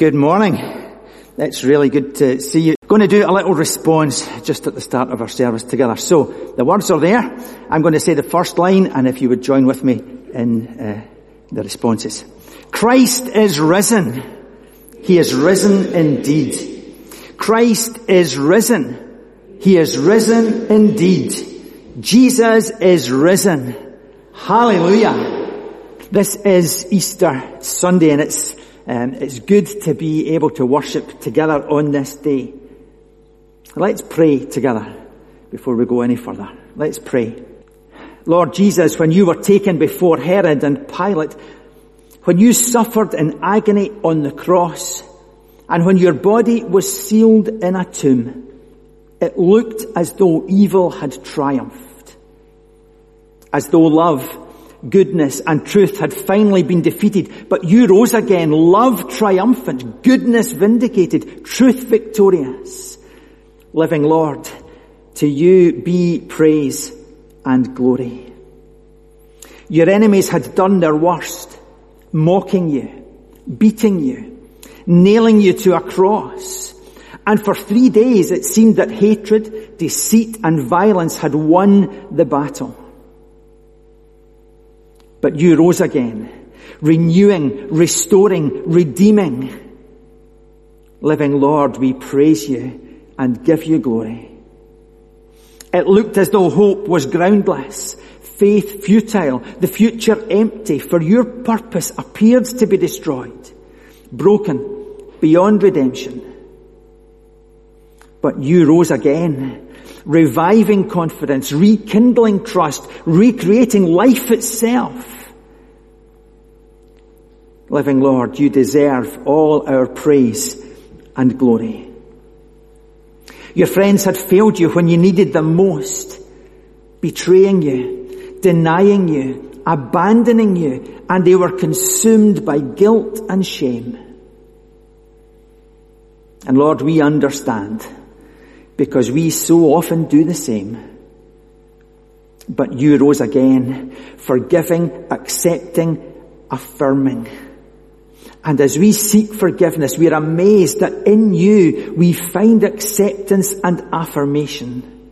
Good morning. It's really good to see you. Going to do a little response just at the start of our service together. So the words are there. I'm going to say the first line and if you would join with me in uh, the responses. Christ is risen. He is risen indeed. Christ is risen. He is risen indeed. Jesus is risen. Hallelujah. This is Easter Sunday and it's um, it's good to be able to worship together on this day. Let's pray together before we go any further. Let's pray. Lord Jesus, when you were taken before Herod and Pilate, when you suffered in agony on the cross, and when your body was sealed in a tomb, it looked as though evil had triumphed, as though love goodness and truth had finally been defeated, but you rose again, love triumphant, goodness vindicated, truth victorious. Living Lord, to you be praise and glory. Your enemies had done their worst, mocking you, beating you, nailing you to a cross. And for three days it seemed that hatred, deceit and violence had won the battle. But you rose again, renewing, restoring, redeeming. Living Lord, we praise you and give you glory. It looked as though hope was groundless, faith futile, the future empty, for your purpose appeared to be destroyed, broken, beyond redemption. But you rose again, reviving confidence, rekindling trust, recreating life itself. Living Lord, you deserve all our praise and glory. Your friends had failed you when you needed them most, betraying you, denying you, abandoning you, and they were consumed by guilt and shame. And Lord, we understand because we so often do the same. But you rose again, forgiving, accepting, affirming. And as we seek forgiveness, we are amazed that in you we find acceptance and affirmation.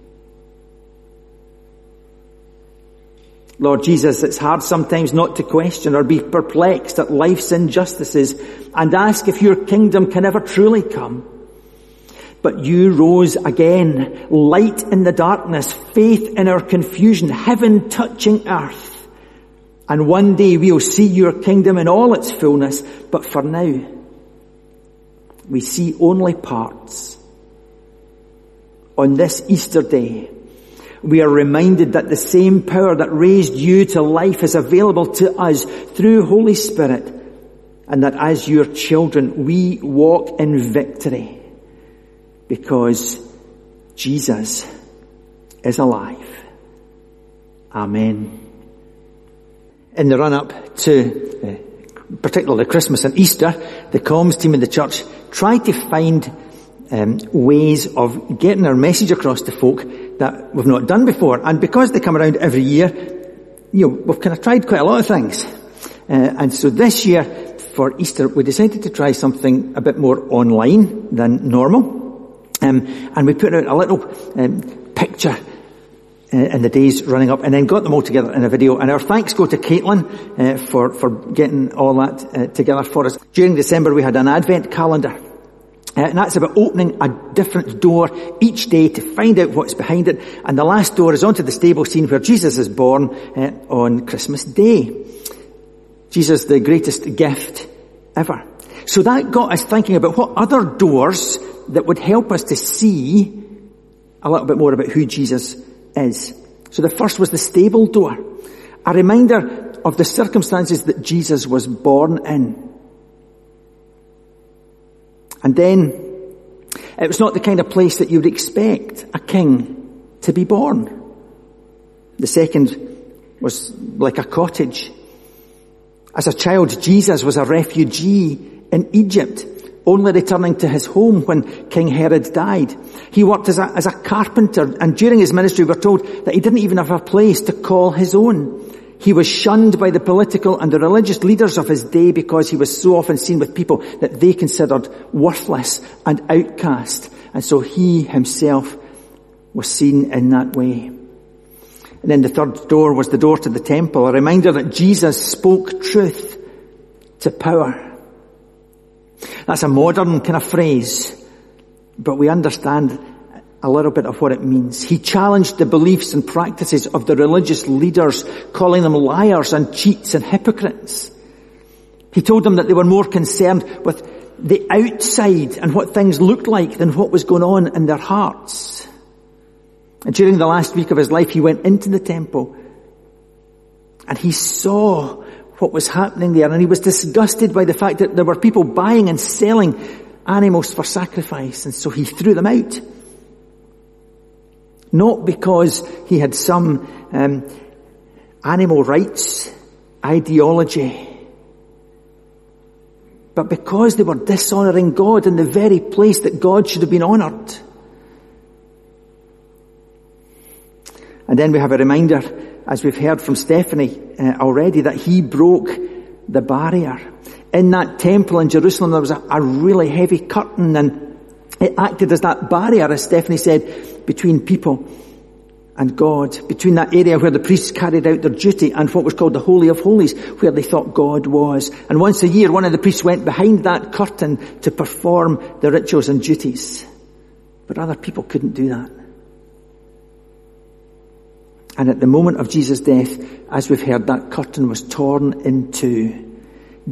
Lord Jesus, it's hard sometimes not to question or be perplexed at life's injustices and ask if your kingdom can ever truly come. But you rose again, light in the darkness, faith in our confusion, heaven touching earth. And one day we'll see your kingdom in all its fullness, but for now, we see only parts. On this Easter day, we are reminded that the same power that raised you to life is available to us through Holy Spirit, and that as your children, we walk in victory because Jesus is alive. Amen. In the run up to uh, particularly Christmas and Easter, the comms team in the church tried to find um, ways of getting our message across to folk that we've not done before. And because they come around every year, you know, we've kind of tried quite a lot of things. Uh, and so this year, for Easter, we decided to try something a bit more online than normal. Um, and we put out a little um, picture uh, in the days running up and then got them all together in a video. And our thanks go to Caitlin uh, for, for getting all that uh, together for us. During December we had an advent calendar. Uh, and that's about opening a different door each day to find out what's behind it. And the last door is onto the stable scene where Jesus is born uh, on Christmas Day. Jesus, the greatest gift ever. So that got us thinking about what other doors that would help us to see a little bit more about who Jesus is. So the first was the stable door. A reminder of the circumstances that Jesus was born in. And then, it was not the kind of place that you would expect a king to be born. The second was like a cottage. As a child, Jesus was a refugee in Egypt only returning to his home when King Herod died. He worked as a, as a carpenter and during his ministry we're told that he didn't even have a place to call his own. He was shunned by the political and the religious leaders of his day because he was so often seen with people that they considered worthless and outcast. And so he himself was seen in that way. And then the third door was the door to the temple, a reminder that Jesus spoke truth to power. That's a modern kind of phrase, but we understand a little bit of what it means. He challenged the beliefs and practices of the religious leaders, calling them liars and cheats and hypocrites. He told them that they were more concerned with the outside and what things looked like than what was going on in their hearts. And during the last week of his life, he went into the temple and he saw what was happening there and he was disgusted by the fact that there were people buying and selling animals for sacrifice and so he threw them out. Not because he had some um, animal rights ideology, but because they were dishonoring God in the very place that God should have been honored. And then we have a reminder, as we've heard from Stephanie uh, already, that he broke the barrier. In that temple in Jerusalem, there was a, a really heavy curtain and it acted as that barrier, as Stephanie said, between people and God, between that area where the priests carried out their duty and what was called the Holy of Holies, where they thought God was. And once a year, one of the priests went behind that curtain to perform the rituals and duties. But other people couldn't do that. And at the moment of Jesus' death, as we've heard, that curtain was torn in two,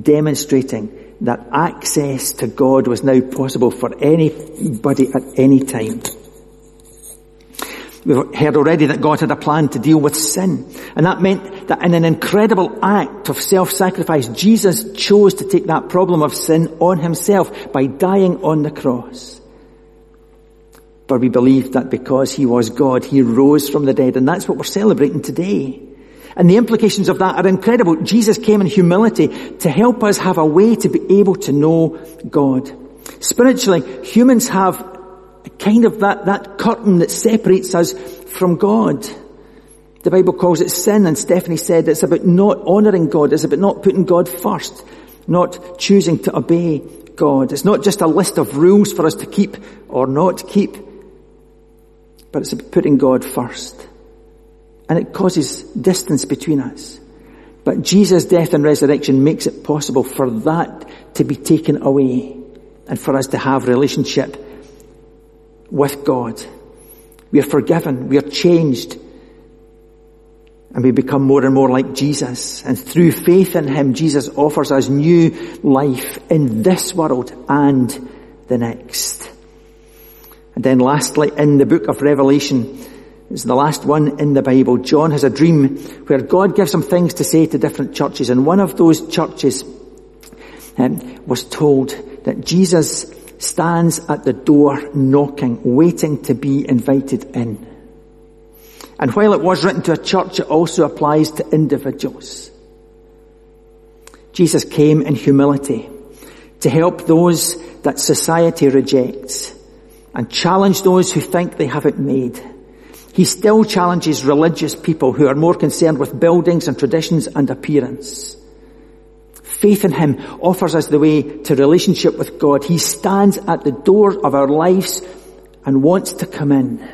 demonstrating that access to God was now possible for anybody at any time. We've heard already that God had a plan to deal with sin. And that meant that in an incredible act of self-sacrifice, Jesus chose to take that problem of sin on himself by dying on the cross. But we believe that because he was God, he rose from the dead. And that's what we're celebrating today. And the implications of that are incredible. Jesus came in humility to help us have a way to be able to know God. Spiritually, humans have kind of that, that curtain that separates us from God. The Bible calls it sin and Stephanie said it's about not honouring God. It's about not putting God first. Not choosing to obey God. It's not just a list of rules for us to keep or not keep but it's putting God first. And it causes distance between us. But Jesus' death and resurrection makes it possible for that to be taken away and for us to have relationship with God. We are forgiven. We are changed. And we become more and more like Jesus. And through faith in Him, Jesus offers us new life in this world and the next. And then lastly, in the book of Revelation, it's the last one in the Bible. John has a dream where God gives him things to say to different churches. And one of those churches um, was told that Jesus stands at the door knocking, waiting to be invited in. And while it was written to a church, it also applies to individuals. Jesus came in humility to help those that society rejects and challenge those who think they have it made. He still challenges religious people who are more concerned with buildings and traditions and appearance. Faith in Him offers us the way to relationship with God. He stands at the door of our lives and wants to come in.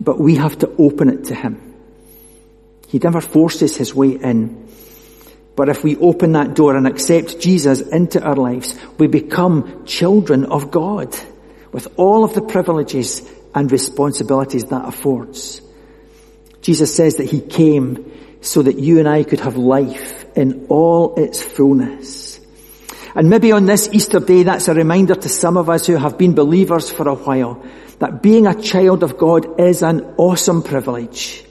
But we have to open it to Him. He never forces His way in. But if we open that door and accept Jesus into our lives, we become children of God with all of the privileges and responsibilities that affords. Jesus says that He came so that you and I could have life in all its fullness. And maybe on this Easter day, that's a reminder to some of us who have been believers for a while that being a child of God is an awesome privilege.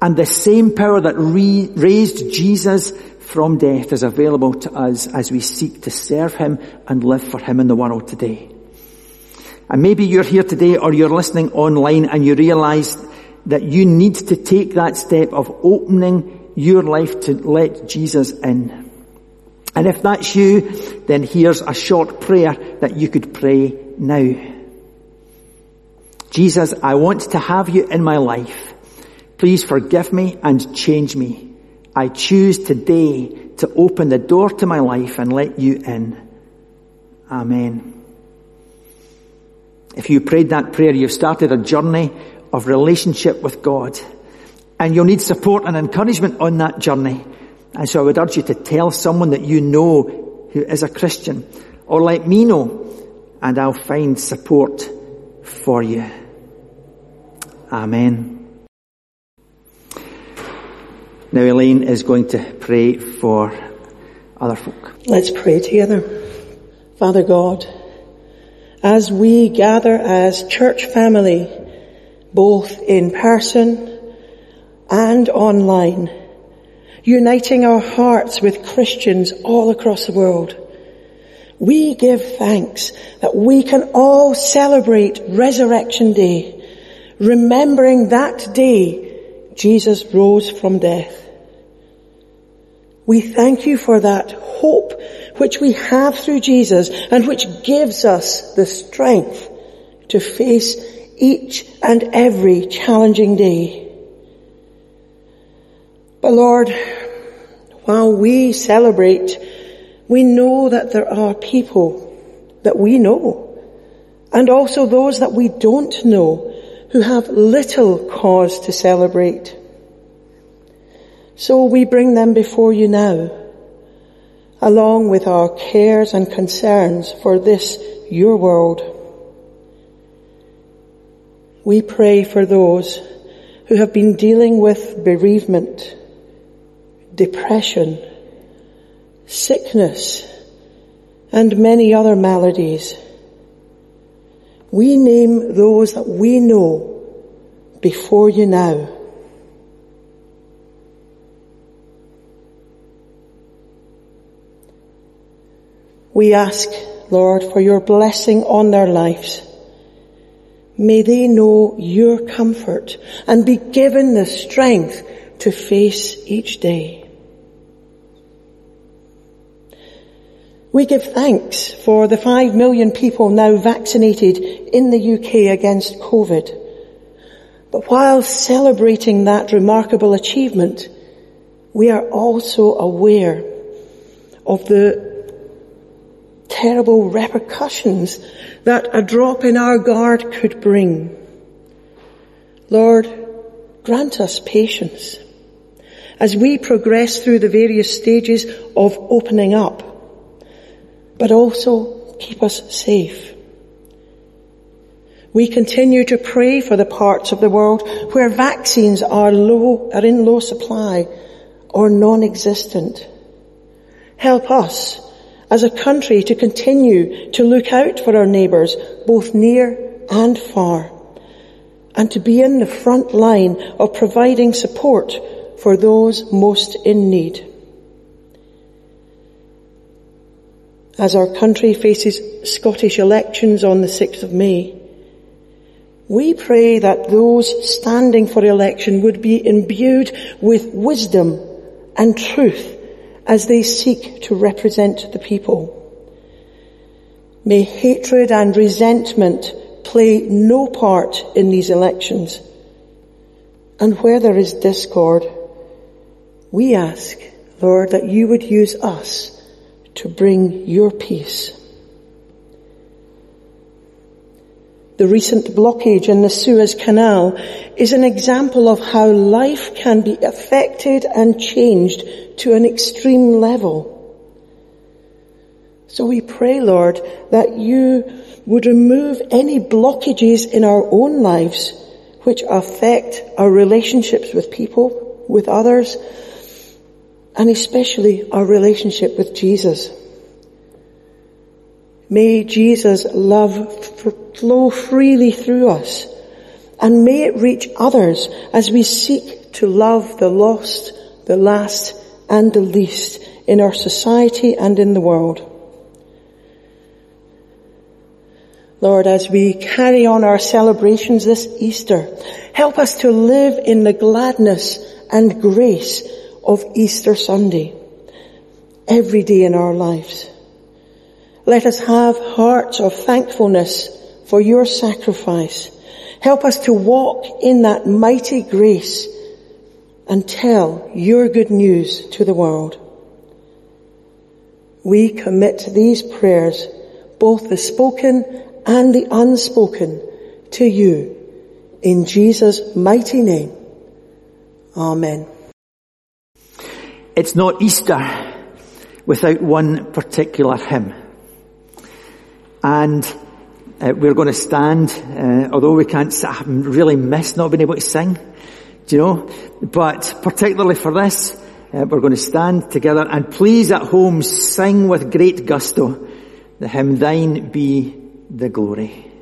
And the same power that re- raised Jesus from death is available to us as we seek to serve Him and live for Him in the world today. And maybe you're here today or you're listening online and you realize that you need to take that step of opening your life to let Jesus in. And if that's you, then here's a short prayer that you could pray now. Jesus, I want to have you in my life. Please forgive me and change me. I choose today to open the door to my life and let you in. Amen. If you prayed that prayer, you've started a journey of relationship with God. And you'll need support and encouragement on that journey. And so I would urge you to tell someone that you know who is a Christian or let me know and I'll find support for you. Amen. Now Elaine is going to pray for other folk. Let's pray together. Father God, as we gather as church family, both in person and online, uniting our hearts with Christians all across the world, we give thanks that we can all celebrate Resurrection Day, remembering that day Jesus rose from death. We thank you for that hope which we have through Jesus and which gives us the strength to face each and every challenging day. But Lord, while we celebrate we know that there are people that we know and also those that we don't know who have little cause to celebrate. So we bring them before you now, along with our cares and concerns for this, your world. We pray for those who have been dealing with bereavement, depression, sickness, and many other maladies. We name those that we know before you now. We ask, Lord, for your blessing on their lives. May they know your comfort and be given the strength to face each day. We give thanks for the five million people now vaccinated in the UK against COVID. But while celebrating that remarkable achievement, we are also aware of the terrible repercussions that a drop in our guard could bring. Lord, grant us patience as we progress through the various stages of opening up but also keep us safe. We continue to pray for the parts of the world where vaccines are low, are in low supply or non-existent. Help us as a country to continue to look out for our neighbours, both near and far, and to be in the front line of providing support for those most in need. as our country faces Scottish elections on the 6th of May. We pray that those standing for election would be imbued with wisdom and truth as they seek to represent the people. May hatred and resentment play no part in these elections. And where there is discord, we ask, Lord, that you would use us to bring your peace. The recent blockage in the Suez Canal is an example of how life can be affected and changed to an extreme level. So we pray, Lord, that you would remove any blockages in our own lives which affect our relationships with people, with others, and especially our relationship with Jesus. May Jesus' love flow freely through us and may it reach others as we seek to love the lost, the last and the least in our society and in the world. Lord, as we carry on our celebrations this Easter, help us to live in the gladness and grace of Easter Sunday every day in our lives. Let us have hearts of thankfulness for your sacrifice. Help us to walk in that mighty grace and tell your good news to the world. We commit these prayers, both the spoken and the unspoken, to you in Jesus' mighty name. Amen. It's not Easter without one particular hymn. And uh, we're going to stand, uh, although we can't, I really miss not being able to sing, do you know? But particularly for this, uh, we're going to stand together and please at home sing with great gusto the hymn, Thine be the glory.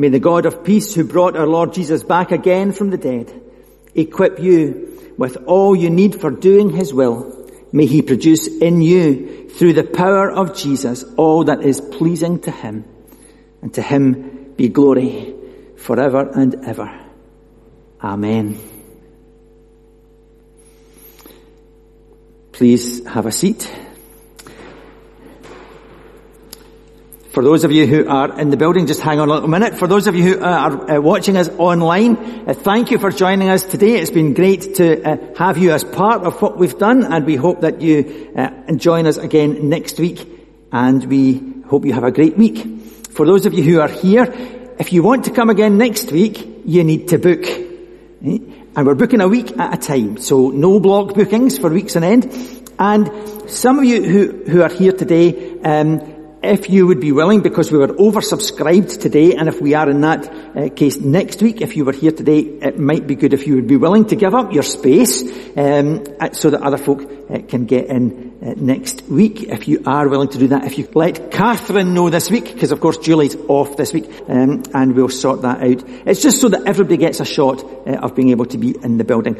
May the God of peace who brought our Lord Jesus back again from the dead equip you with all you need for doing his will. May he produce in you through the power of Jesus all that is pleasing to him and to him be glory forever and ever. Amen. Please have a seat. For those of you who are in the building, just hang on a little minute. For those of you who are uh, watching us online, uh, thank you for joining us today. It's been great to uh, have you as part of what we've done and we hope that you uh, join us again next week and we hope you have a great week. For those of you who are here, if you want to come again next week, you need to book. Eh? And we're booking a week at a time, so no block bookings for weeks on end. And some of you who, who are here today, um, if you would be willing, because we were oversubscribed today, and if we are in that uh, case next week, if you were here today, it might be good if you would be willing to give up your space um, uh, so that other folk uh, can get in uh, next week. If you are willing to do that, if you let Catherine know this week, because of course Julie's off this week, um, and we'll sort that out. It's just so that everybody gets a shot uh, of being able to be in the building.